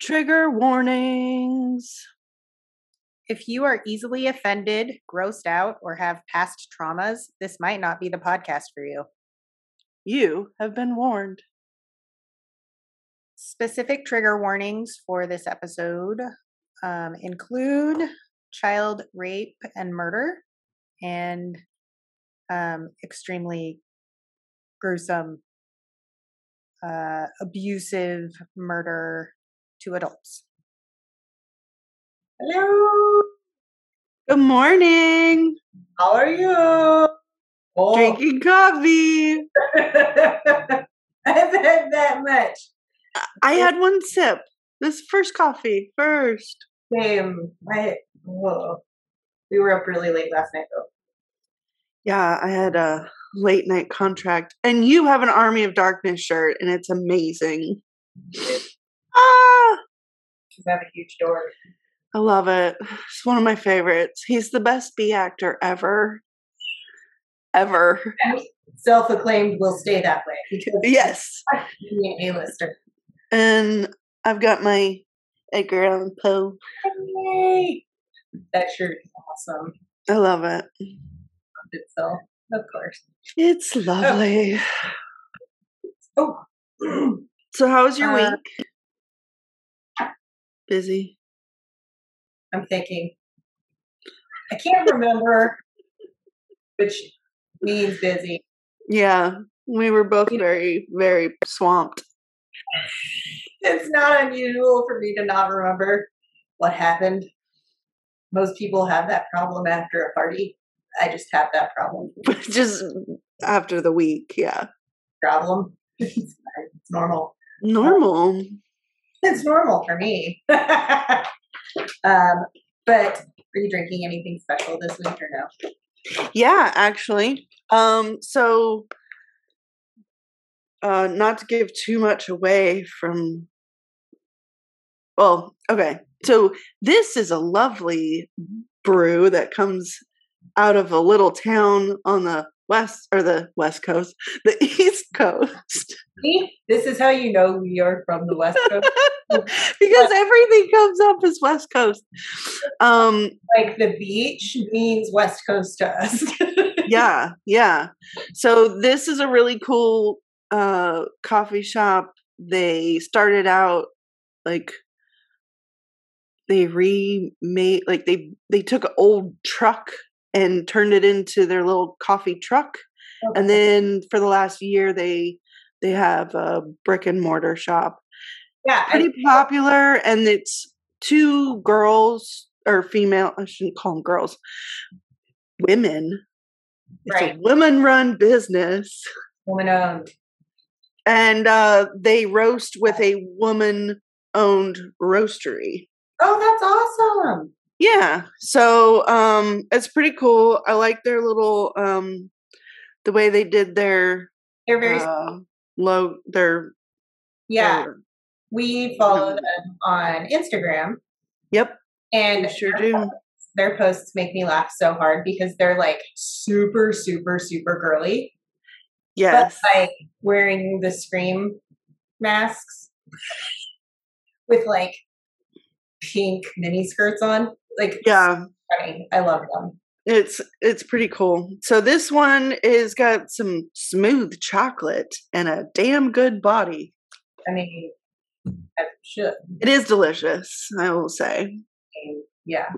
Trigger warnings. If you are easily offended, grossed out, or have past traumas, this might not be the podcast for you. You have been warned. Specific trigger warnings for this episode um, include child rape and murder and um, extremely gruesome, uh, abusive murder to adults. Hello. Good morning. How are you? Oh. Drinking coffee. I haven't had that much. I had one sip. This first coffee first. Same. I whoa. We were up really late last night though. Yeah, I had a late night contract, and you have an Army of Darkness shirt, and it's amazing. Ah, She's a huge door. I love it. It's one of my favorites. He's the best B actor ever. Ever. Self-acclaimed will stay that way Yes. an A-lister. And I've got my Edgar Allan Poe. Yay! That shirt is awesome. I love it. Itself, of course. It's lovely. Oh. So, how was your Uh, week? Busy. I'm thinking. I can't remember, which means busy. Yeah, we were both very, very swamped. It's not unusual for me to not remember what happened. Most people have that problem after a party. I just have that problem. Just after the week, yeah. Problem. it's normal. Normal. It's normal for me. um, but are you drinking anything special this week or no? Yeah, actually. Um, so uh not to give too much away from well, okay. So this is a lovely brew that comes out of a little town on the west or the west coast, the east coast. See, this is how you know we are from the West Coast. because everything comes up as west coast. Um like the beach means West Coast to us. yeah yeah so this is a really cool uh coffee shop they started out like they remade like they they took an old truck and turned it into their little coffee truck and then for the last year they they have a brick and mortar shop yeah, pretty popular and it's two girls or female i shouldn't call them girls women it's Right. a women run business woman owned. and uh they roast with a woman owned roastery Oh, that's awesome. Yeah so um it's pretty cool i like their little um the way they did their They're very uh low their yeah. their- We follow Mhm. them on Instagram, yep and sure their do posts- Their posts make me laugh so hard because they're like super, super, super girly, yes but like wearing the scream masks with like pink mini skirts on. Like, yeah funny. I love them. It's it's pretty cool. So this one is got some smooth chocolate and a damn good body. I mean, I should. It is delicious, I will say. Yeah.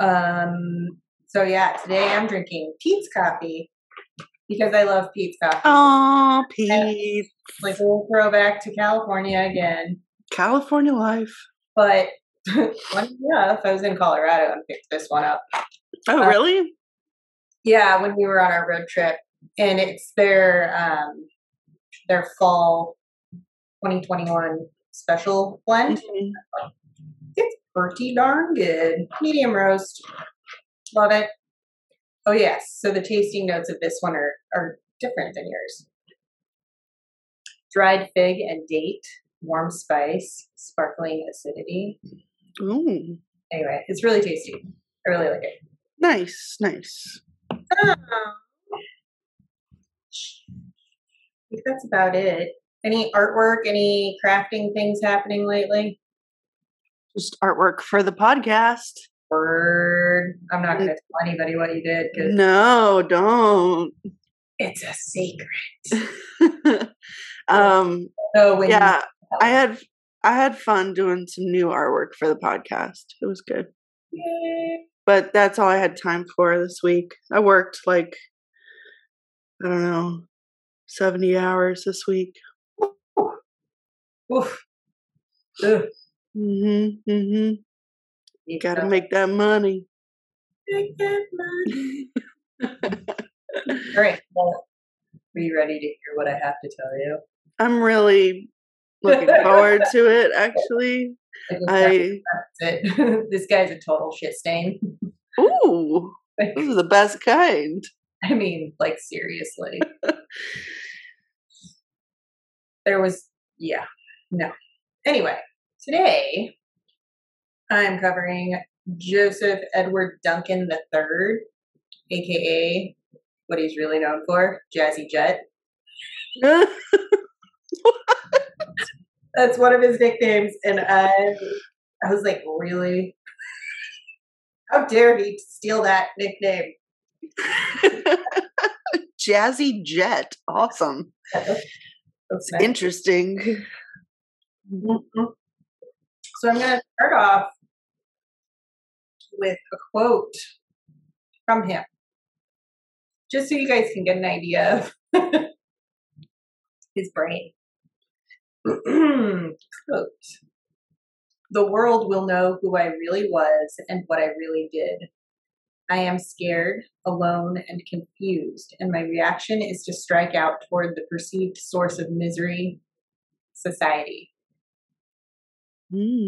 Um. So yeah, today I'm drinking Peet's coffee because I love Peet's coffee. Oh, Pete, Like we'll throw back to California again. California life. But enough, I was in Colorado and picked this one up. Oh, Uh, really? Yeah, when we were on our road trip, and it's their um their fall 2021 special blend. Mhm. It's pretty darn good. Medium roast. Love it. Oh yes. So the tasting notes of this one are, are different than yours. Dried fig and date, warm spice, sparkling acidity. Anyway, it's really tasty. I really like it. nice, nice. I think that's about it. Any artwork, any crafting things happening lately? Just artwork for the podcast. Bird. I'm not going to tell anybody what you did because No, don't. it's a secret. um, So when yeah, I had I had fun doing some new artwork for the podcast. It was good. you, But that's all I had time for this week. I worked like I don't know, 70 hours this week. oof. Ugh. Mhm. Mhm. You gotta make that money. make that money. All right. Well, are you ready to hear what I have to tell you? I'm really looking forward to it actually. I I it. this guy's a total shit stain. ooh, this is the best kind. I mean, like seriously. there was yeah. No. Anyway, today I'm covering Joseph Edward Duncan III, aka what he's really known for, Jazzy Jet. That's one of his nicknames, and I, I was like, really? How dare he steal that nickname? Jazzy Jet. Awesome. That's nice. Interesting. Mhm. So I'm going to start off with a quote from him, just so you guys can get an idea of his brain. quote The world will know who I really was and what I really did. I am scared, alone, and confused, and my reaction is to strike out toward the perceived source of misery society.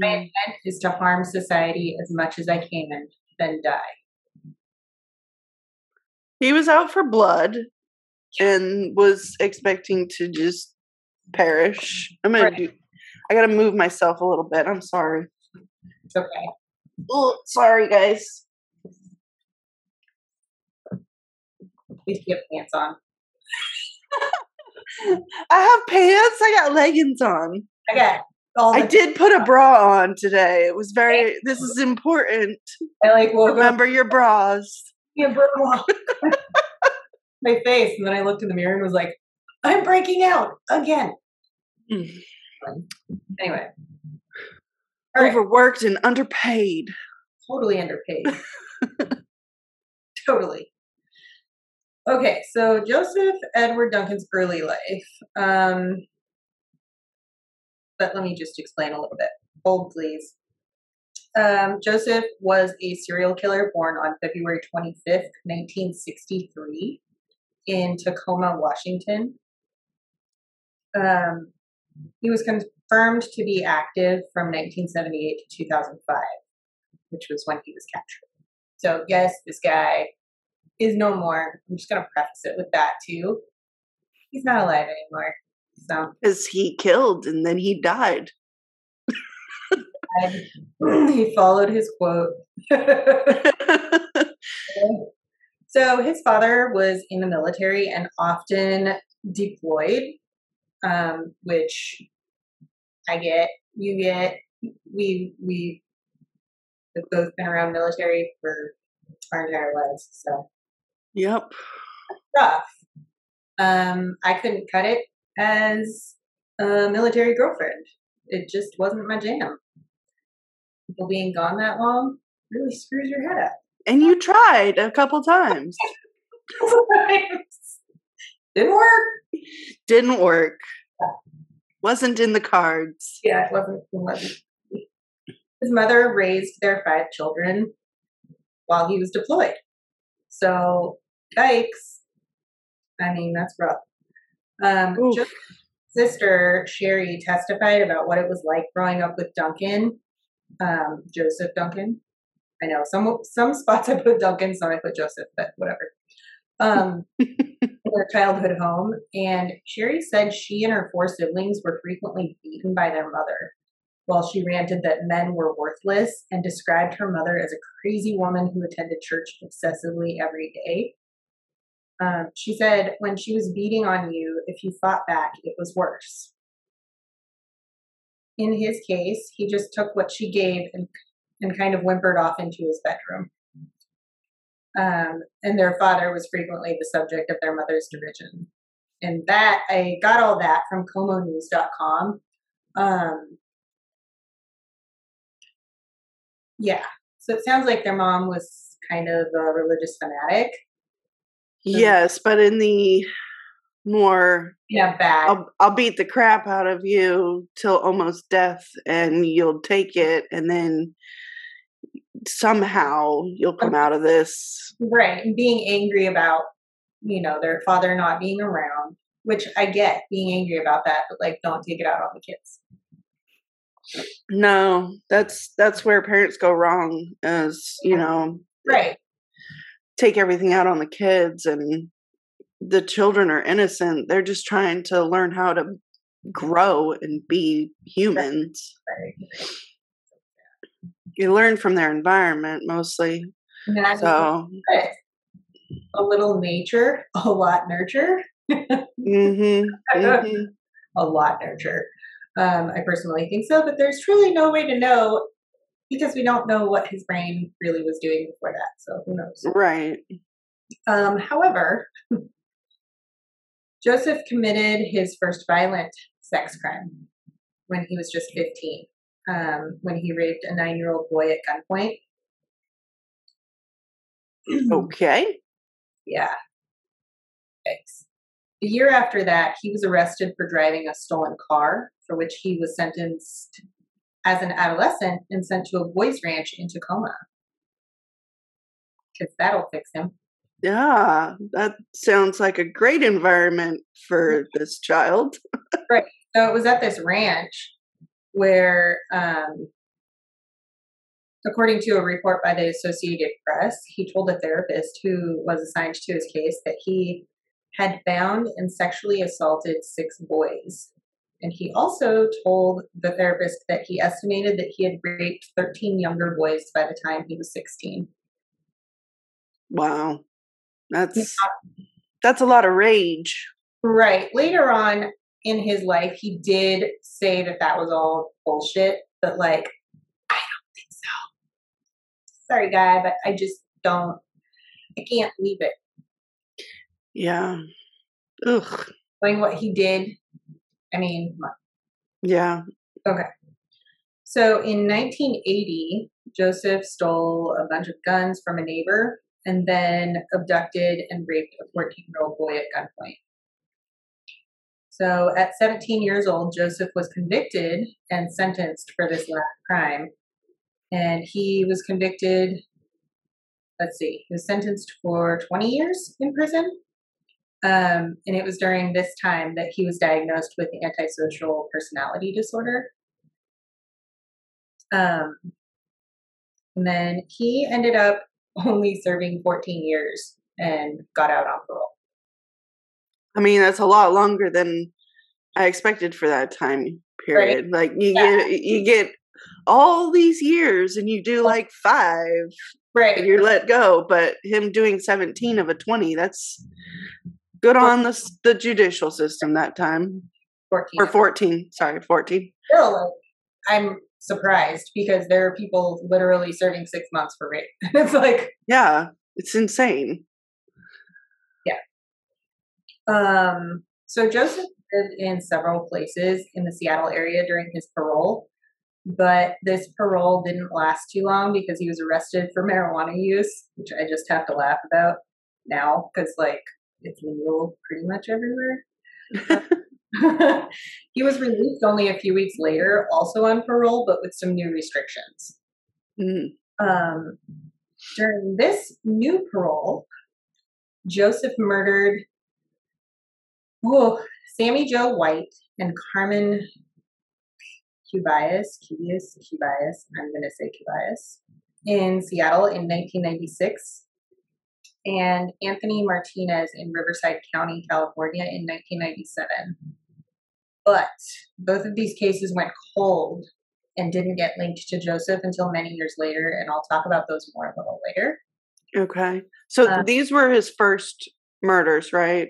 My Mm. intent is to harm society as much as I can, then die. He was out for blood and was expecting to just perish. I'm gonna Right. do. I gotta move myself a little bit. I'm sorry. It's okay. Oh, sorry, guys. Please get pants on. I have pants. I got leggings on. I got all I did put a bra on today. It was very. This is important. I like woke up Remember your bras. yeah, off my face, and then I looked in the mirror and was like, "I'm breaking out again." Mm. Anyway, all right, Overworked and underpaid. totally underpaid. totally. Okay, so Joseph Edward Duncan's early life. Um, but let me just explain a little bit. Hold, please. Um, Joseph was a serial killer born on February 25th, 1963, in Tacoma, Washington. Um, he was confirmed to be active from 1978 to 2005, which was when he was captured. So, yes, this guy is no more. I'm just going to preface it with that, too. He's not alive anymore. So, Because he killed and then he died. he followed his quote. so his father was in the military and often deployed, um, which I get, you get. We we have both been around military for our entire lives, so yep. rough. Um, I couldn't cut it as a military girlfriend. It just wasn't my jam. People being gone that long really screws your head up. And you tried a couple times. Didn't work. Didn't work. Wasn't in the cards. Yeah, it wasn't. It wasn't. His mother raised their five children while he was deployed. So, yikes. I mean, that's rough. Um. Sister, Sherry, testified about what it was like growing up with Duncan, um, Joseph Duncan. I know some some spots I put Duncan, some I put Joseph, but whatever. Um, their childhood home, and Sherry said she and her four siblings were frequently beaten by their mother, while she ranted that men were worthless and described her mother as a crazy woman who attended church obsessively every day. Um, she said, when she was beating on you, if you fought back, it was worse. in his case, he just took what she gave and and kind of whimpered off into his bedroom. Um, and their father was frequently the subject of their mother's derision. And that I got all that from KOMONews.com. Um, yeah, so it sounds like their mom was kind of a religious fanatic. Yes, but in the more Yeah, bad. I'll I'll beat the crap out of you till almost death and you'll take it and then somehow you'll come out of this. Right. And being angry about, you know, their father not being around, which I get being angry about that, but like don't take it out on the kids. No, that's that's where parents go wrong is, you know, Right. take everything out on the kids and the children are innocent. They're just trying to learn how to grow and be humans. Right. You learn from their environment mostly. So, a little nature, a lot nurture, mhm. mhm. a lot nurture. Um, I personally think so, but there's truly no way to know because we don't know what his brain really was doing before that. So who knows? Right. Um, however, Joseph committed his first violent sex crime when he was just 15, um, when he raped a nine year old boy at gunpoint. Okay. Yeah. Thanks. A year after that, he was arrested for driving a stolen car, for which he was sentenced as an adolescent and sent to a boys' ranch in Tacoma. Because that'll fix him. Yeah, that sounds like a great environment for this child. Right. So it was at this ranch where, um, according to a report by the Associated Press, he told a therapist who was assigned to his case that he had bound and sexually assaulted six boys. And he also told the therapist that he estimated that he had raped 13 younger boys by the time he was 16. Wow. That's that's a lot of rage. Right. Later on in his life, he did say that that was all bullshit, but like, I don't think so. Sorry, guy, but I just don't, I can't believe it. Yeah. Ugh. Knowing what he did, I mean. Yeah. Okay. So in 1980, Joseph stole a bunch of guns from a neighbor and then abducted and raped a 14 year old boy at gunpoint. So at 17 years old, Joseph was convicted and sentenced for this last crime. And he was convicted, let's see, he was sentenced for 20 years in prison. Um, and it was during this time that he was diagnosed with antisocial personality disorder. Um, and then he ended up only serving 14 years and got out on parole. I mean, that's a lot longer than I expected for that time period. Like you Yeah. get you get all these years and you do like 5 and Right. you're let go, but him doing 17 of a 20, that's good on the the judicial system that time. 14. Or 14, sorry, 14. Still, I'm surprised because there are people literally serving six months for rape. it's like, Yeah, it's insane. Um, so Joseph lived in several places in the Seattle area during his parole, but this parole didn't last too long because he was arrested for marijuana use, which I just have to laugh about now because, like, it's legal pretty much everywhere. he was released only a few weeks later, also on parole, but with some new restrictions. Mm. Um, during this new parole, Joseph murdered oh, Sammiejo White and Carmen Cubias, Cubias, Cubias, I'm going to say Cubias, in Seattle in 1996, and Anthony Martinez in Riverside County, California in 1997. But both of these cases went cold and didn't get linked to Joseph until many years later, and I'll talk about those more a little later. Okay. So Uh, these were his first murders, right?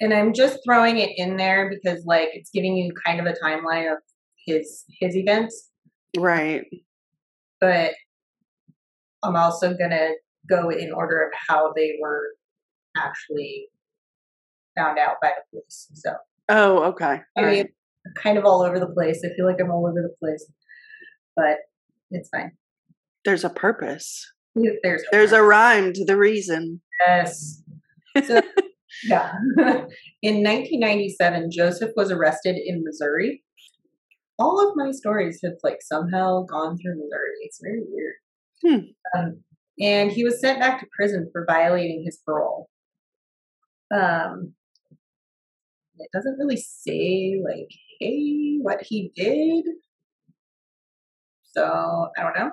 And I'm just throwing it in there because, like, it's giving you kind of a timeline of his his events, Right. but I'm also gonna go in order of how they were actually found out by the police. So Oh, okay. I mean, right. I'm kind of all over the place. I feel like I'm all over the place, but it's fine. There's a purpose. There's There's a rhyme to the reason. yes. So, yeah. in 1997, Joseph was arrested in Missouri. All of my stories have like somehow gone through Missouri. It's very weird. Hmm. Um, and he was sent back to prison for violating his parole. Um, it doesn't really say like, hey, what he did. So I don't know.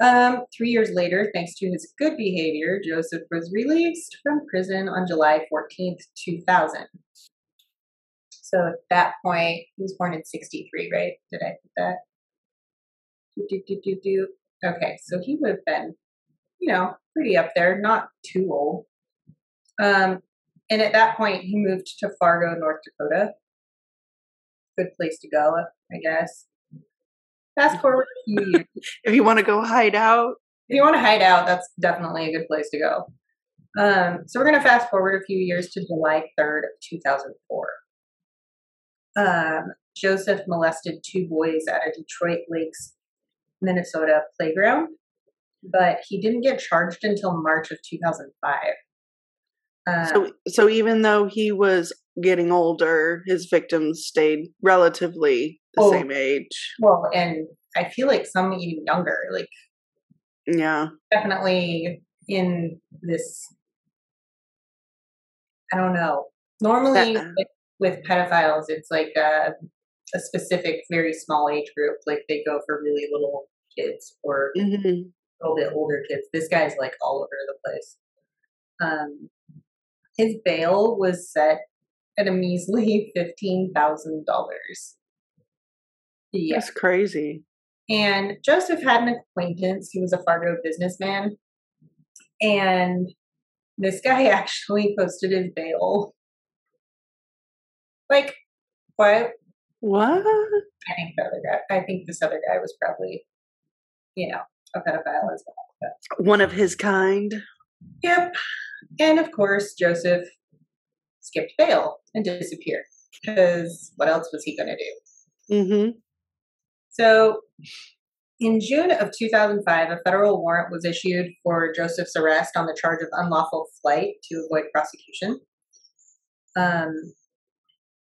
Um, three years later, thanks to his good behavior, Joseph was released from prison on July 14th, 2000. So at that point, he was born in 63, right? Did I put that? Do, do, do, do, do. Okay, so he would have been, you know, pretty up there, not too old. Um, and at that point, he moved to Fargo, North Dakota. Good place to go, I guess. Fast forward a few. If you want to go hide out, If you want to hide out, that's definitely a good place to go. Um, so we're going to fast forward a few years to July 3rd of 2004. Um, Joseph molested two boys at a Detroit Lakes, Minnesota playground, but he didn't get charged until March of 2005. Um, so so even though he was getting older, his victims stayed relatively the same age. well, and I feel like some even younger, like Yeah. definitely in this i don't know. Normally That- with, with pedophiles it's like a, a specific very small age group like they go for really little kids or hmm a little bit older kids. This guy's like all over the place. Um his bail was set at a measly $15000 yeah That's crazy. and Joseph had an acquaintance who was a Fargo businessman. And this guy actually posted his bail. Like, what? What? I think the other guy, I think this other guy was probably, you know, a pedophile as well. But, One of his kind. yep. And of course, Joseph skipped bail and disappeared. Because what else was he going to do? hmm So, in June of 2005, a federal warrant was issued for Joseph's arrest on the charge of unlawful flight to avoid prosecution. Um,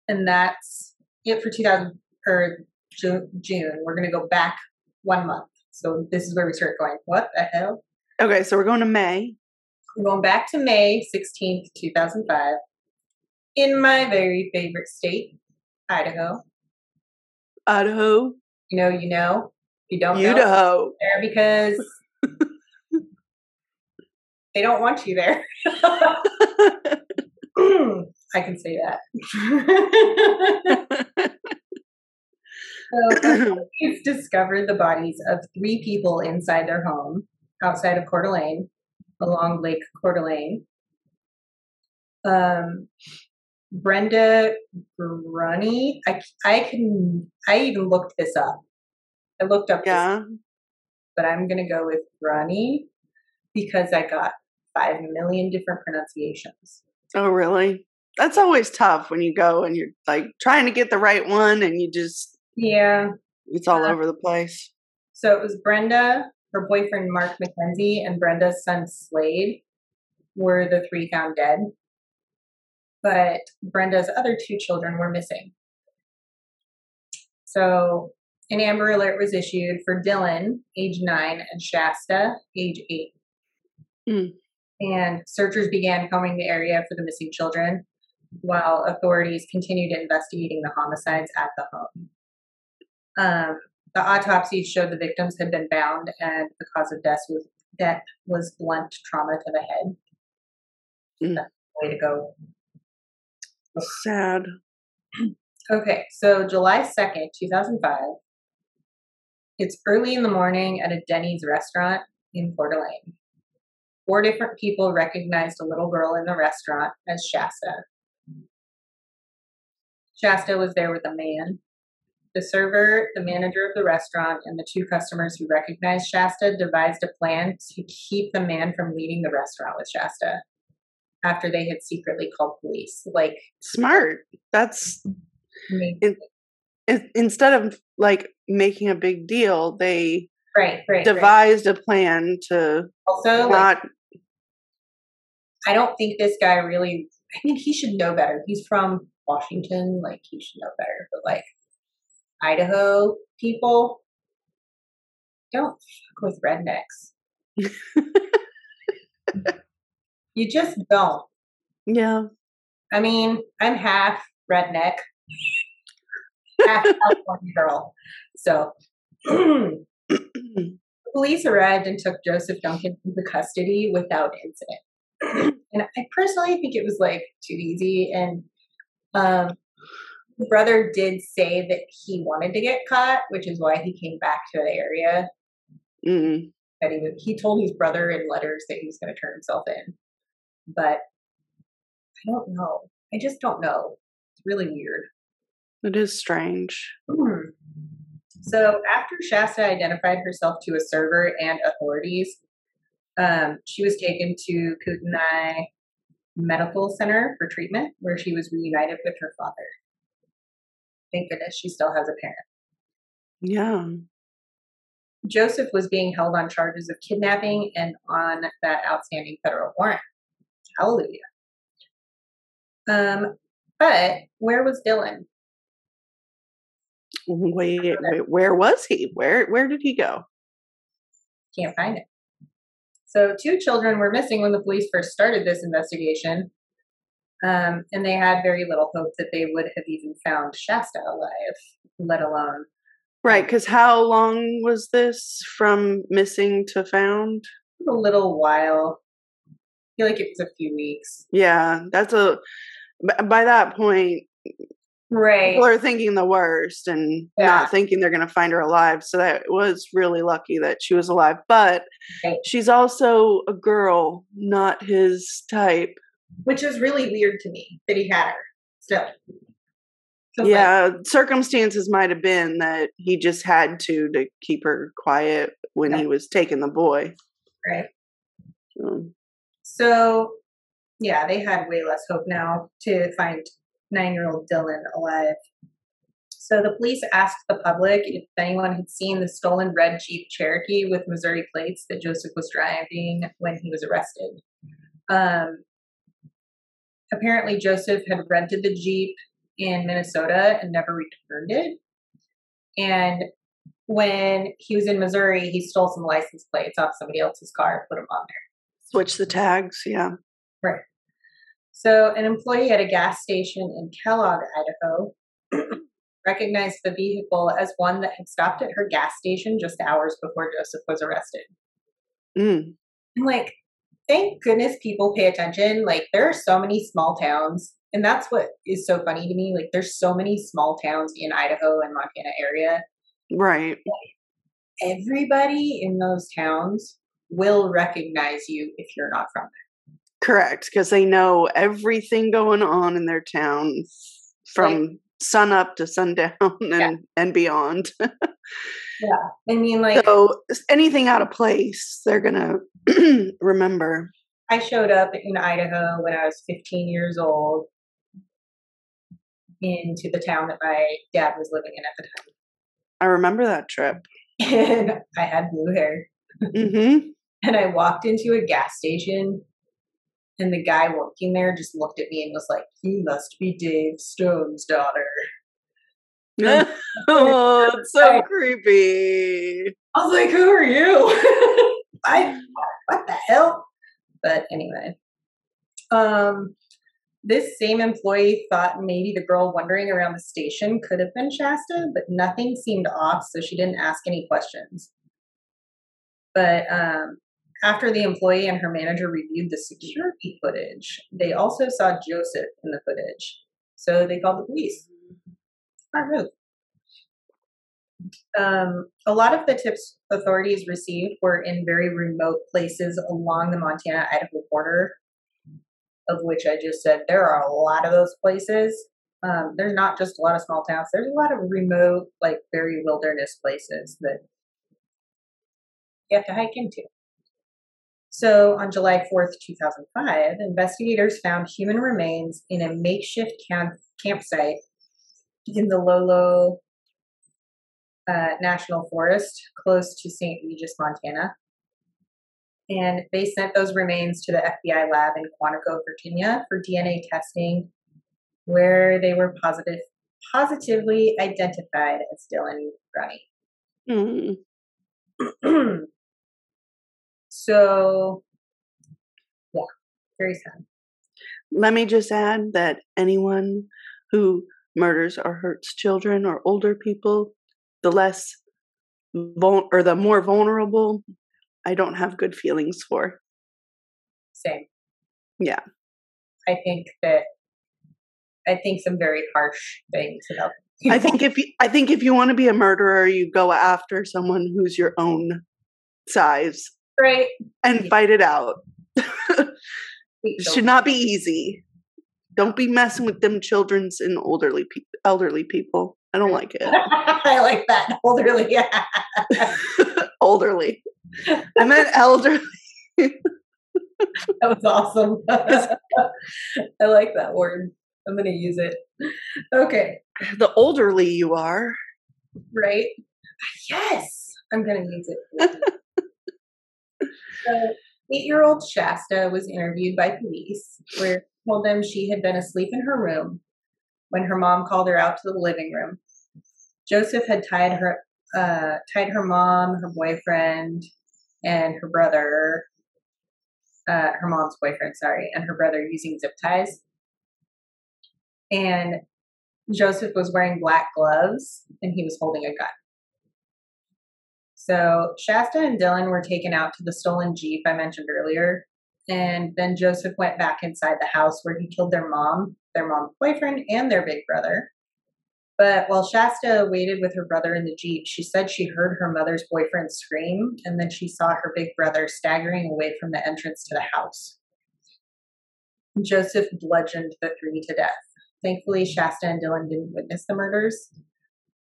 and that's it for 2000 or June. June. We're going to go back one month. So this is where we start going. What the hell? Okay, so we're going to May. We're going back to May 16th, 2005, in my very favorite state, Idaho. Idaho. You know, you know. You don't know, Idaho. there because they don't want you there. I can say that. so, police discovered the bodies of three people inside their home outside of Coeur d'Alene, along Lake Coeur d'Alene. Um, Brenda Grunny, I, I can, I even looked this up. I looked up this yeah. but I'm gonna go with Grunny because I got five million different pronunciations. Oh, really? That's always tough when you go and you're like trying to get the right one and you just, Yeah. it's all over the place. So it was Brenda, her boyfriend Mark McKenzie, and Brenda's son Slade were the three found dead. But Brenda's other two children were missing. So an Amber Alert was issued for Dylan, age nine, and Shasta, age eight. Hmm. And searchers began combing the area for the missing children, while authorities continued investigating the homicides at the home. Um, the autopsies showed the victims had been bound, and the cause of death was death was blunt trauma to the head. Mm. That's the way to go. Sad. Okay, so July 2nd, 2005. It's early in the morning at a Denny's restaurant in Coeur d'Alene. Four different people recognized a little girl in the restaurant as Shasta. Shasta was there with a man. the server, the manager of the restaurant, and the two customers who recognized Shasta devised a plan to keep the man from leaving the restaurant with Shasta after they had secretly called police. Like, Smart. That's I mean, in- instead of like making a big deal, they right, right, right. devised a plan to Also, like, not. I don't think this guy really. I mean, he should know better. He's from Washington, like he should know better. But like Idaho people, don't fuck with rednecks. you just don't. Yeah. I mean, I'm half redneck, half California girl. So, police arrived and took Joseph Duncan into custody without incident. and I personally think it was like too easy. And um, the brother did say that he wanted to get caught, which is why he came back to the area. Mm. That he would, he told his brother in letters that he was going to turn himself in. But I don't know. I just don't know. It's really weird. It is strange. Hmm. So after Shasta identified herself to a server and authorities, um, she was taken to Kootenai Medical Center for treatment, where she was reunited with her father. Thank goodness she still has a parent. Yeah. Joseph was being held on charges of kidnapping and on that outstanding federal warrant. Hallelujah. Um, but where was Dylan? Wait, wait, where was he? Where where did he go? Can't find it. So, two children were missing when the police first started this investigation, um, and they had very little hope that they would have even found Shasta alive, let alone. Right, because how long was this from missing to found? A little while. Feel like it was a few weeks. Yeah, that's a. By that point, Right. people are thinking the worst and Yeah. not thinking they're going to find her alive. So that was really lucky that she was alive. But Right. she's also a girl, not his type. Which is really weird to me that he had her still. like, Yeah, circumstances might have been that he just had to to keep her quiet when Yeah. he was taking the boy. right. So, So, yeah, they had way less hope now to find nine year old Dylan alive. So, the police asked the public if anyone had seen the stolen red Jeep Cherokee with Missouri plates that Joseph was driving when he was arrested. Um, apparently, Joseph had rented the Jeep in Minnesota and never returned it. And when he was in Missouri, he stole some license plates off somebody else's car and put them on there. Switch the tags. Yeah. Right. So, an employee at a gas station in Kellogg, Idaho, recognized the vehicle as one that had stopped at her gas station just hours before Joseph was arrested. Mm. I'm like, thank goodness people pay attention. Like, there are so many small towns, and that's what is so funny to me. Like, there's so many small towns in Idaho and Montana area. Right. Everybody in those towns will recognize you if you're not from there. Correct. Because they know everything going on in their town from sun up to sundown and, and beyond. Yeah. I mean, like, so anything out of place, they're going to remember. I showed up in Idaho when I was 15 years old into the town that my dad was living in at the time. I remember that trip. And I had blue hair. Hmm And I walked into a gas station, and the guy working there just looked at me and was like, You must be Dave Stone's daughter. Oh, it's so creepy. I was like, Who are you? I, what the hell? But anyway. Um, this same employee thought maybe the girl wandering around the station could have been Shasta, but nothing seemed off, so she didn't ask any questions. But um, after the employee and her manager reviewed the security footage, they also saw Joseph in the footage. So they called the police. Smart move. Um, a lot of the tips authorities received were in very remote places along the Montana Idaho border, of which I just said there are a lot of those places. Um, there's not just a lot of small towns. There's a lot of remote, like very wilderness places that you have to hike into. So on July 4th, 2005, investigators found human remains in a makeshift camp- campsite in the Lolo uh, National Forest close to St. Regis, Montana. And they sent those remains to the FBI lab in Quantico, Virginia for DNA testing, where they were positive, positively identified as Dylan Brownie. Mm. so, yeah, very sad. Let me just add that anyone who murders or hurts children or older people, the less vul- or the more vulnerable, I don't have good feelings for. Same. Yeah. I think that I think some very harsh things about. I think if you, I think if you want to be a murderer, you go after someone who's your own size right. and fight it out. It should not be easy. Don't be messing with them children's and elderly pe- elderly people. I don't like it. I like that elderly. Yeah. elderly. I meant elderly. That was awesome. I like that word. I'm going to use it. Okay. The elderly you are. Right? Yes. I'm going to use it. So, eight year old Shasta was interviewed by police, where told them she had been asleep in her room when her mom called her out to the living room. Joseph had tied her, uh, tied her mom, her boyfriend, and her brother, uh, her mom's boyfriend, sorry, and her brother using zip ties. And Joseph was wearing black gloves and he was holding a gun. So Shasta and Dylan were taken out to the stolen Jeep I mentioned earlier. And then Joseph went back inside the house where he killed their mom, their mom's boyfriend, and their big brother. But while Shasta waited with her brother in the Jeep, she said she heard her mother's boyfriend scream, and then she saw her big brother staggering away from the entrance to the house. Joseph bludgeoned the three to death. Thankfully, Shasta and Dylan didn't witness the murders.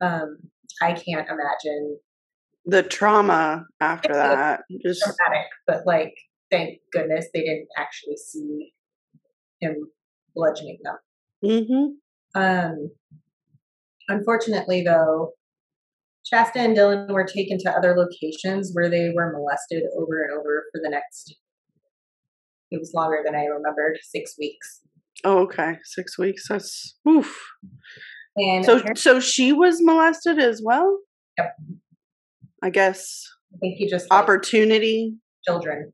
Um, I can't imagine The trauma after that. Just traumatic, but like, thank goodness they didn't actually see him bludgeoning them. hmm Um, unfortunately, though, Shasta and Dylan were taken to other locations where they were molested over and over for the next. It was longer than I remembered, six weeks. Oh, okay. Six weeks. That's oof. And So so she was molested as well? Yep. I guess I think he just opportunity. children.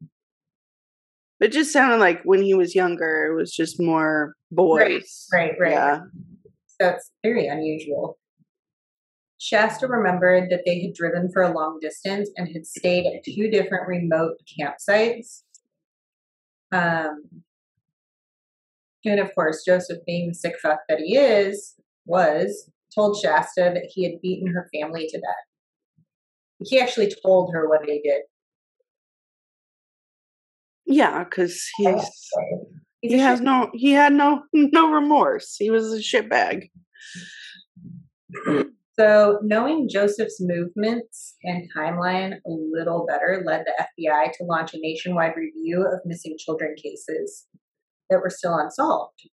It just sounded like when he was younger, it was just more boys. Right, right. Yeah. So it's very unusual. Shasta remembered that they had driven for a long distance and had stayed at two different remote campsites. Um, and of course, Joseph, being the sick fuck that he is, was told Shasta that he had beaten her family to death. He actually told her what he did. Yeah, because he's he a has no he had no no remorse. He was a shitbag. So, knowing Joseph's movements and timeline a little better led the FBI to launch a nationwide review of missing children cases that were still unsolved.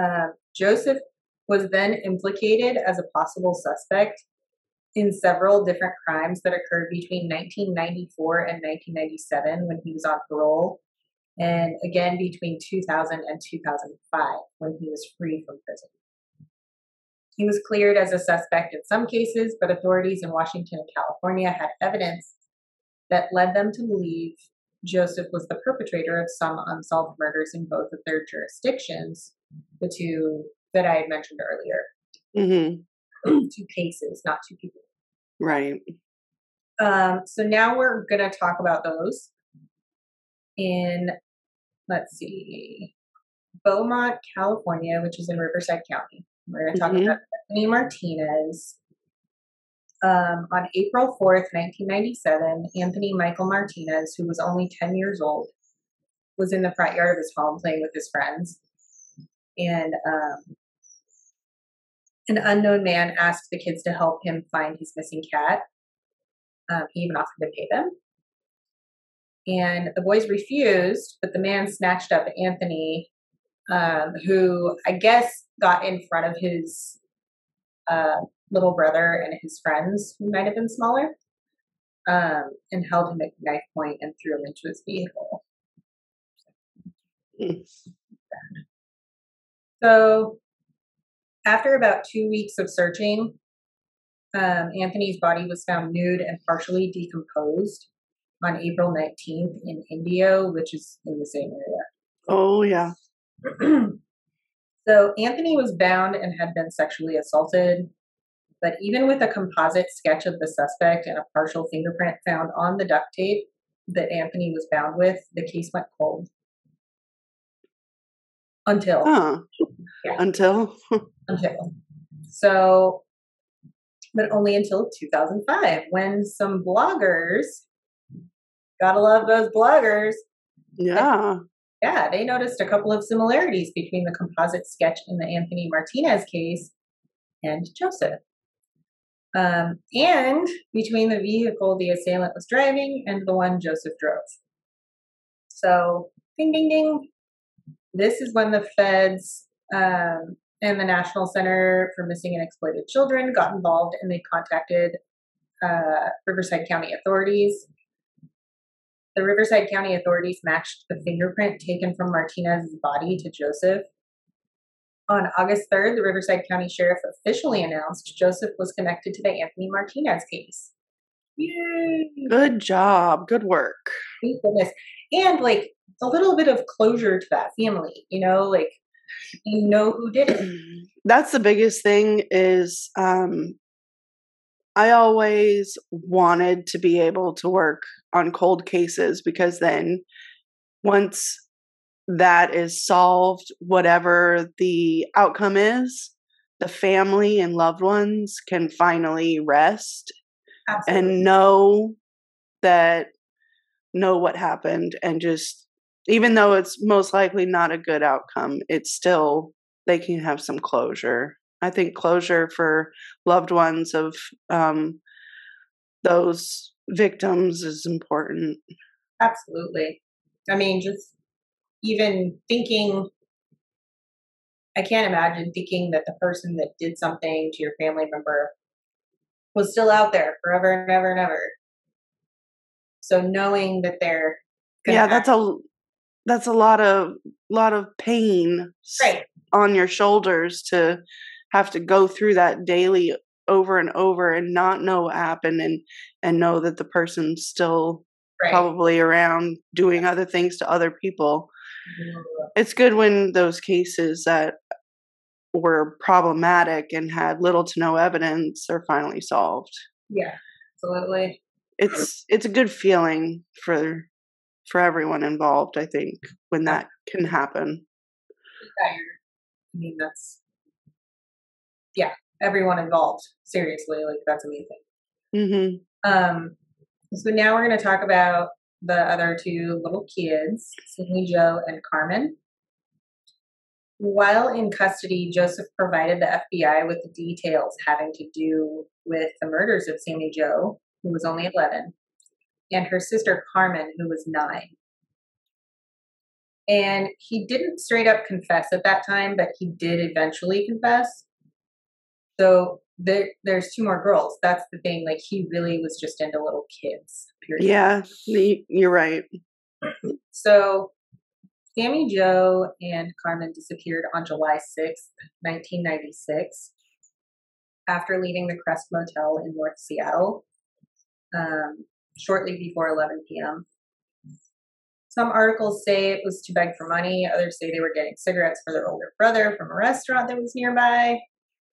Uh, Joseph was then implicated as a possible suspect in several different crimes that occurred between 1994 and 1997 when he was on parole, and again between 2000 and 2005 when he was free from prison. He was cleared as a suspect in some cases, but authorities in Washington and California had evidence that led them to believe Joseph was the perpetrator of some unsolved murders in both of their jurisdictions, the two that I had mentioned earlier. hmm two cases, not two people. Right. Um, so now we're going to talk about those in, let's see, Beaumont, California, which is in Riverside County. We're going to talk Mhm. about Stephanie Martinez. Um, on April 4th, 1997, Anthony Michael Martinez, who was only 10 years old, was in the front yard of his home playing with his friends. And um, an unknown man asked the kids to help him find his missing cat. Um, he even offered to pay them. And the boys refused, but the man snatched up Anthony, um, who I guess got in front of his uh, little brother and his friends, who might have been smaller, um, and held him at knife point and threw him into his vehicle. So, after about two weeks of searching, um, Anthony's body was found nude and partially decomposed on April 19th in Indio, which is in the same area. Oh yeah. so Anthony was bound and had been sexually assaulted. But even with a composite sketch of the suspect and a partial fingerprint found on the duct tape that Anthony was bound with, the case went cold. Until. Huh. Yeah. Until. Until. So, but only until 2005 when some bloggers, gotta love those bloggers, yeah. yeah, they noticed a couple of similarities between the composite sketch in the Anthony Martinez case and Joseph. Um, and between the vehicle the assailant was driving and the one Joseph drove. So, ding, ding, ding. This is when the feds um, and the National Center for Missing and Exploited Children got involved and they contacted uh, Riverside County authorities. The Riverside County authorities matched the fingerprint taken from Martinez's body to Joseph. On August 3rd, the Riverside County Sheriff officially announced Joseph was connected to the Anthony Martinez case. Yay! Good job. Good work. Thank goodness. And like a little bit of closure to that family, you know, like you know who did it. That's the biggest thing is um I always wanted to be able to work on cold cases because then once that is solved, whatever the outcome is, the family and loved ones can finally rest Absolutely. and know that know what happened and just even though it's most likely not a good outcome it's still they can have some closure i think closure for loved ones of um, those victims is important Absolutely. I mean, just even thinking, I can't imagine thinking that the person that did something to your family member was still out there forever and ever and ever. So knowing that they're yeah that's a that's a lot of lot of pain right, on your shoulders to have to go through that daily over and over and not know what happened and and know that the person's still right. probably around doing other things to other people. Mm-hmm. It's good when those cases that were problematic and had little to no evidence are finally solved. Yeah, absolutely. it's it's a good feeling for for everyone involved i think when that can happen Yeah, I mean, that's yeah, everyone involved. Seriously, like that's amazing. hmm Um, so now we're going to talk about the other two little kids, Sammiejo and Carmen. While in custody, Joseph provided the FBI with the details having to do with the murders of Sammiejo, who was only 11, and her sister Carmen, who was nine. And he didn't straight up confess at that time, but he did eventually confess. So there, there's two more girls. That's the thing. Like he really was just into little kids. Period. yeah you're right So Sammiejo and Carmen disappeared on July 6th, 1996, after leaving the Crest Motel in North Seattle, um, shortly before 11 p.m. Some articles say it was to beg for money. Others say they were getting cigarettes for their older brother from a restaurant that was nearby.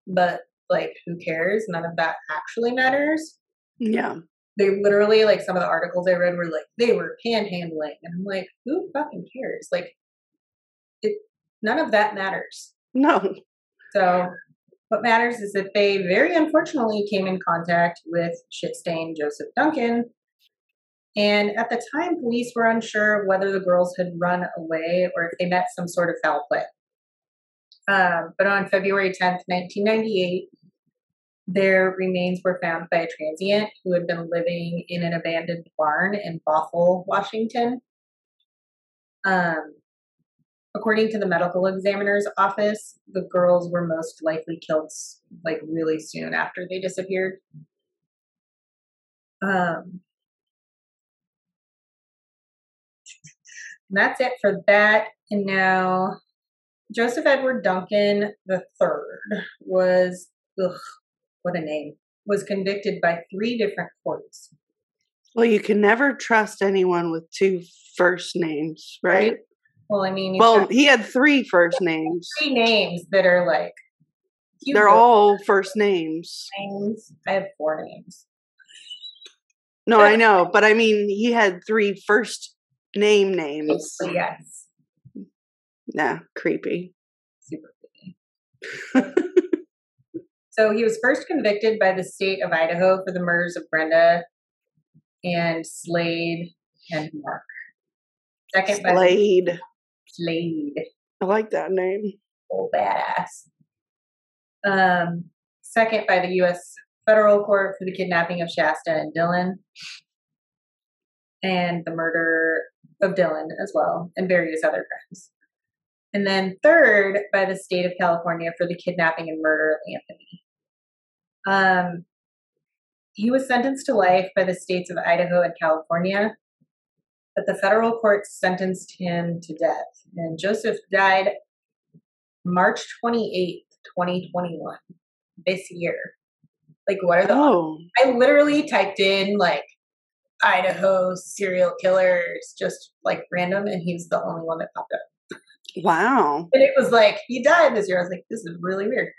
But, like, who cares? None of that actually matters yeah they literally like some of the articles I read were like they were panhandling, and I'm like, who fucking cares? Like, it none of that matters. no So, what matters is that they very unfortunately came in contact with shit stain Joseph Duncan, and at the time, police were unsure whether the girls had run away or if they met some sort of foul play. Um, but on February 10th, 1998, their remains were found by a transient who had been living in an abandoned barn in Bothell, Washington. Um, according to the medical examiner's office, the girls were most likely killed like really soon after they disappeared. Um, that's it for that. And now Joseph Edward Duncan the third was ugh, what a name was convicted by three different courts. Well, you can never trust anyone with two first names, right? right? Well, I mean, well, he had three first names. Three names that are like they're all first names. Names. I have four names. No, I know, but I mean, he had three first name names. Yes. Nah, creepy. Super creepy. so he was first convicted by the state of Idaho for the murders of Brenda and Slade and Mark. Second Slade. By Slade. I like that name. Oh, badass. Um, second by the U.S. federal court for the kidnapping of Shasta and Dylan, and the murder of Dylan as well, and various other crimes. And then third by the state of California for the kidnapping and murder of Anthony. Um, he was sentenced to life by the states of Idaho and California, but the federal courts sentenced him to death. And Joseph died March 28th, 2021, this year. Like, what are the. Oh. I literally typed in, like, Idaho serial killers, just like random, and he's the only one that popped up. Wow. And it was like, he died this year. I was like, this is really weird.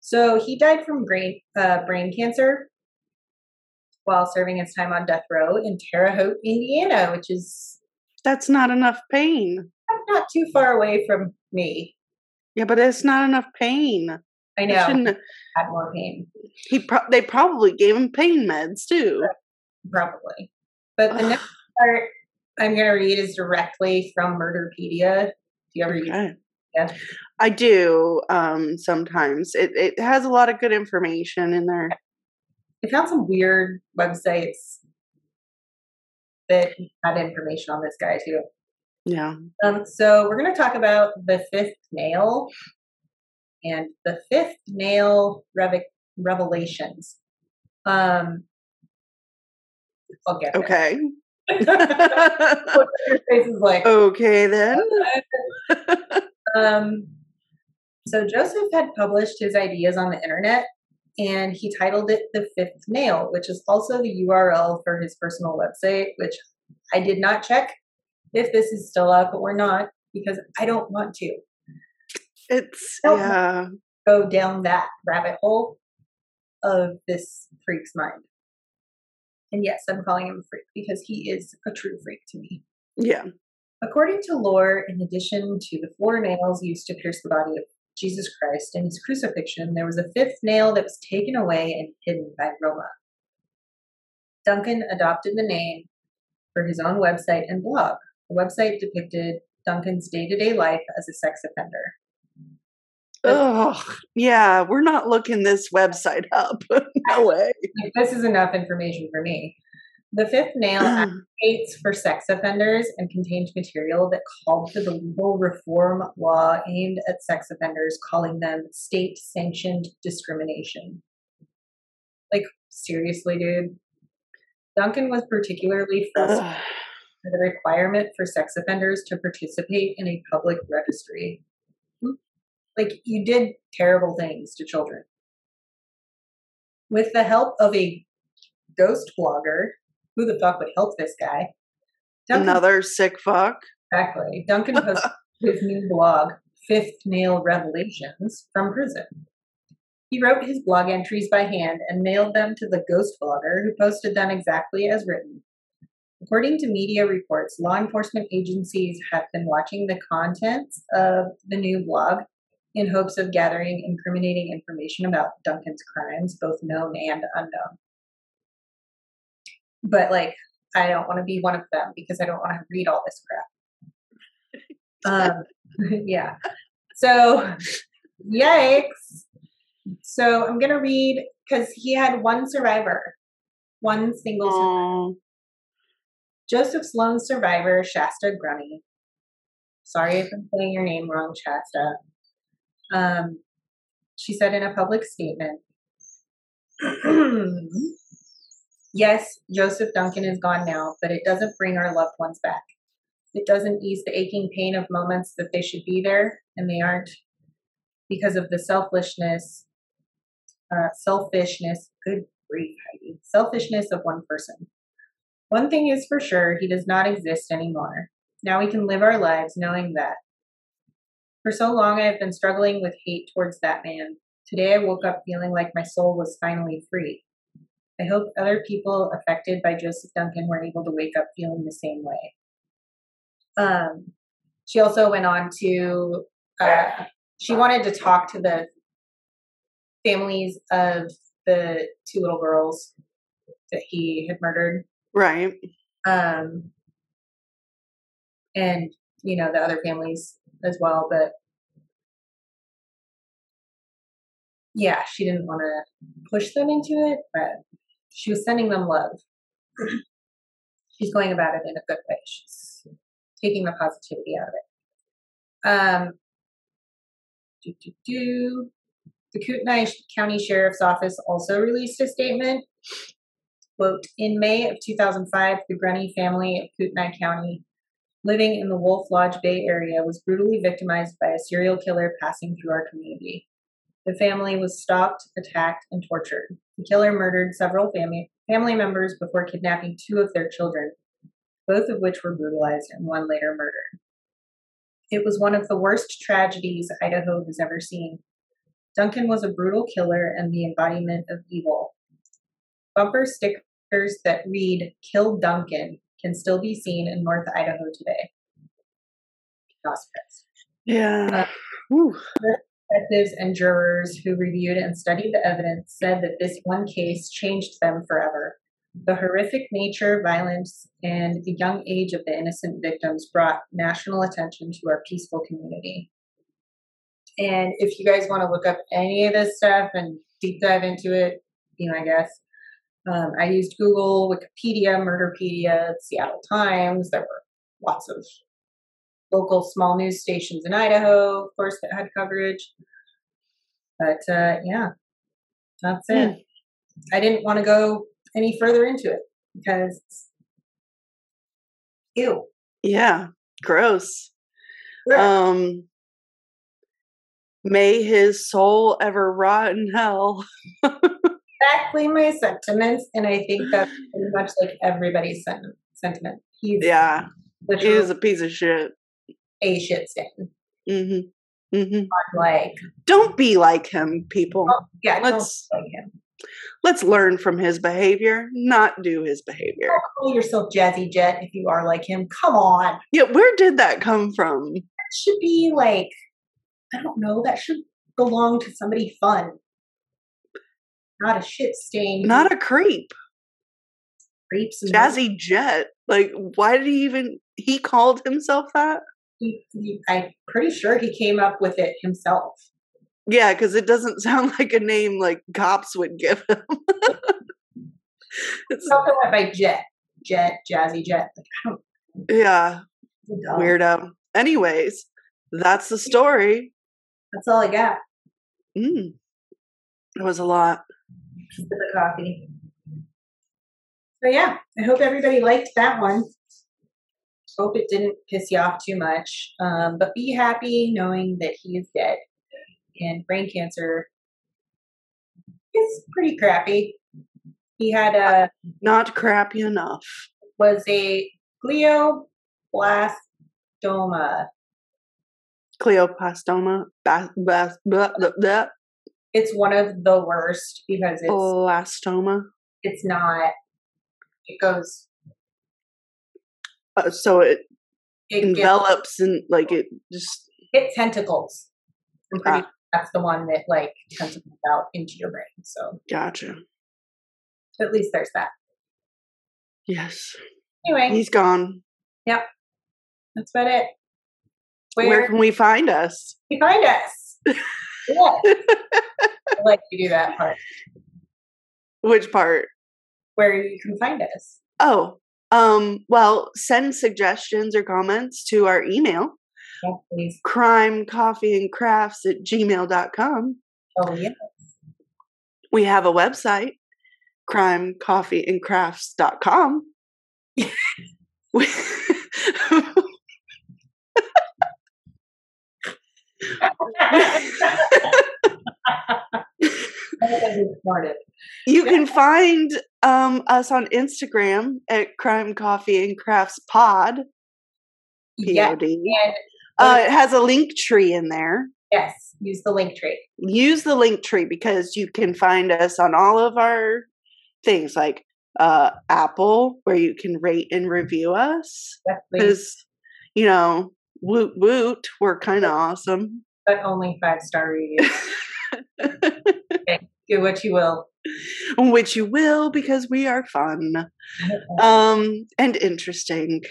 So he died from brain, uh, brain cancer while serving his time on death row in Terre Haute, Indiana, which is. That's not enough pain. Not too far away from me. Yeah, but it's not enough pain. I know. Had more pain. He pro- they probably gave him pain meds too. Probably. But the next part I'm going to read is directly from Murderpedia. Do you ever okay. use yeah. I do um, sometimes. It it has a lot of good information in there. I found some weird websites that had information on this guy too. Yeah. Um, so we're going to talk about the fifth nail and the fifth nail rev- revelations. Um, I'll get okay. your face is like okay then. um, so Joseph had published his ideas on the internet, and he titled it "The Fifth Nail," which is also the URL for his personal website, which I did not check if this is still up or not because I don't want to. It's yeah. Go down that rabbit hole of this freak's mind. And yes, I'm calling him a freak because he is a true freak to me. Yeah. According to lore, in addition to the four nails used to pierce the body of Jesus Christ in his crucifixion, there was a fifth nail that was taken away and hidden by Roma. Duncan adopted the name for his own website and blog. The website depicted Duncan's day to day life as a sex offender. Oh, yeah, we're not looking this website up. no way. This is enough information for me. The fifth nail advocates for sex offenders and contained material that called for the legal reform law aimed at sex offenders, calling them state sanctioned discrimination. Like, seriously, dude? Duncan was particularly frustrated with the requirement for sex offenders to participate in a public registry. Like, you did terrible things to children. With the help of a ghost blogger, who the fuck would help this guy? Duncan, Another sick fuck. Exactly. Duncan posted his new blog, Fifth Nail Revelations, from prison. He wrote his blog entries by hand and mailed them to the ghost blogger, who posted them exactly as written. According to media reports, law enforcement agencies have been watching the contents of the new blog in hopes of gathering incriminating information about Duncan's crimes, both known and unknown. But, like, I don't want to be one of them because I don't want to read all this crap. um, yeah. So, yikes. So, I'm to read because he had one survivor, one single survivor. Joseph Sloan's survivor, Shasta Groene. Sorry if I'm saying your name wrong, Shasta. Um, she said in a public statement Yes, Joseph Duncan is gone now, but it doesn't bring our loved ones back. It doesn't ease the aching pain of moments that they should be there and they aren't because of the selfishness, uh, selfishness, good grief, Heidi, selfishness of one person. One thing is for sure, he does not exist anymore. Now we can live our lives knowing that. For so long, I have been struggling with hate towards that man. Today, I woke up feeling like my soul was finally free. I hope other people affected by Joseph Duncan were able to wake up feeling the same way. Um, she also went on to, uh, she wanted to talk to the families of the two little girls that he had murdered right. um, and you know the other families as well. But yeah, she didn't want to push them into it, but she was sending them love. She's going about it in a good way. She's taking the positivity out of it. Um, do, do, do. The Kootenai County Sheriff's Office also released a statement quote, in May of 2005, the Groene family of Kootenai County, living in the Wolf Lodge Bay area, was brutally victimized by a serial killer passing through our community. The family was stalked, attacked, and tortured. The killer murdered several family, family members before kidnapping two of their children, both of which were brutalized and one later murdered. It was one of the worst tragedies Idaho has ever seen. Duncan was a brutal killer and the embodiment of evil. Bumper stickers that read Kill Duncan can still be seen in North Idaho today. Yeah. Uh, Whew. Detectives and jurors who reviewed and studied the evidence said that this one case changed them forever. The horrific nature, violence, and the young age of the innocent victims brought national attention to our peaceful community. And if you guys want to look up any of this stuff and deep dive into it, be my guest. Um, I used Google, Wikipedia, Murderpedia, Seattle Times. There were lots of local small news stations in Idaho, of course, that had coverage. But uh, yeah, that's it. I didn't want to go any further into it because ew. Yeah. Gross. Um may his soul ever rot in hell. exactly my sentiments, and I think that's pretty much like everybody's sen- sentiment. He's yeah. He is a piece of shit. a shit stain. Mm-hmm. Mm-hmm. Like, Don't be like him, people. yeah, Let's- like him. Let's learn from his behavior, not do his behavior. Don't call yourself Jazzy Jet if you are like him. Come on. Yeah, where did that come from? That should be like, I don't know, that should belong to somebody fun. Not a shit stain. Not a creep. creeps and Jazzy Jet. Like, why did he even he called himself that? He, he, I'm pretty sure he came up with it himself. Yeah, because it doesn't sound like a name like cops would give him. it's, Something went by Jet. Jet, Jazzy Jet. Like, yeah, weirdo. Anyways, that's the story. That's all I got. Mm. It was a lot. Bit of coffee. So yeah, I hope everybody liked that one. Hope it didn't piss you off too much. Um, but be happy knowing that he is dead. And brain cancer is pretty crappy. He had a Not crappy enough. was a glioblastoma. Cleopastoma. Bas- bas- blah, blah, blah, It's one of the worst because it's blastoma. it's not. It goes. Uh, so it It gets, envelops and like it just it tentacles. I'm pretty Ah. sure that's the one that like tentacles out into your brain. So gotcha. at least there's that. Yes. Anyway, He's gone. Yep. That's about it. Where, Where can we find us? you find us? yeah. I like to do that part. Which part? Where you can find us. Oh, um, well, send suggestions or comments to our email, please. crime coffee and crafts at gmail.com. Oh yeah. We have a website, crimecoffeeandcrafts.com. We- Smarted. You can find um, us on Instagram at Crime Coffee and Crafts Pod. Yeah. POD. And Uh, it has a link tree in there. yes, use the link tree. Use the link tree because you can find us on all of our things like uh, Apple, where you can rate and review us. Because, you know, woot woot, we're kind of awesome. But only five star reviews. Do what you will. Which you will because we are fun um, and interesting.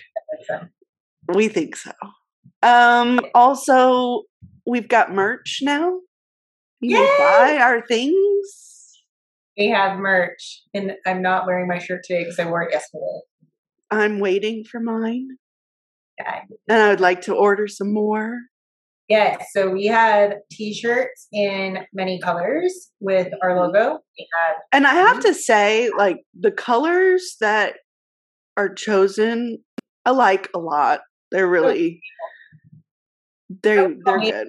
We think so. Um, also, we've got merch now. You can Yay! buy our things. we have merch, and I'm not wearing my shirt today because I wore it yesterday. I'm waiting for mine, Yeah. and I would like to order some more. Yes, so we have t-shirts in many colors with our mm-hmm. logo. And I have mm-hmm. to say, like the colors that are chosen, I like a lot. They're really, they're they're good.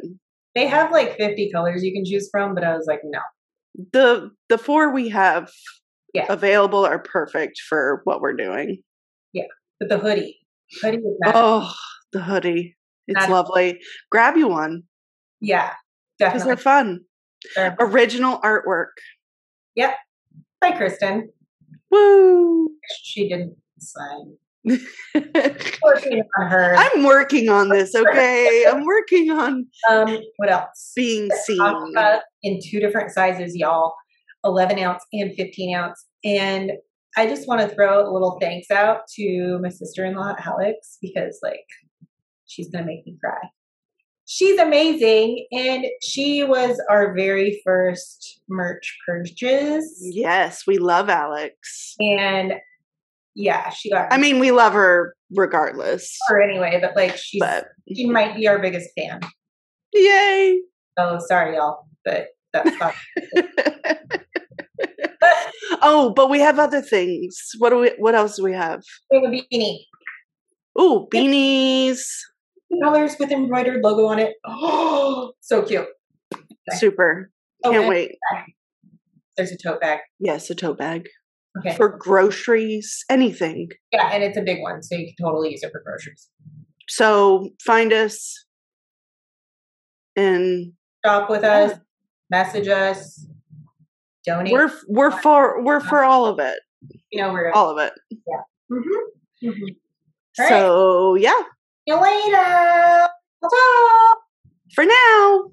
they have like 50 colors you can choose from, but I was like, no. the The four we have Yeah. available are perfect for what we're doing. Yeah. But the hoodie, hoodie. Oh, the hoodie, it's That's- lovely. Grab you one yeah, because they're fun. They're- Original artwork. Yep. By Kristen. Woo! She didn't sign. Working on her. I'm working on this, okay? I'm working on Um, what else? being seen. In two different sizes, y'all 11 ounce and 15 ounce. And I just want to throw a little thanks out to my sister in law, Alex, because like she's going to make me cry. She's amazing. And she was our very first merch purchase. Yes, we love Alex. And yeah, she got I mean, we love her regardless. her anyway, but like she's But she might be our biggest fan. yay! Oh, sorry, y'all, but that's not. Oh, but we have other things. What do we? What else do we have? We have a beanie. Ooh, beanies. colors with embroidered logo on it. Oh, so cute. Okay. Super. Can't Okay, wait. There's a tote bag. Yes, a tote bag Okay. for groceries, anything. Yeah, and it's a big one, so you can totally use it for groceries. So find us and Shop with us, message us, donate. we're we're for we're for all of it. you know we're. All of it. Mm-hmm. Mm-hmm. All right. So yeah, See you later. Ta-ta! for now.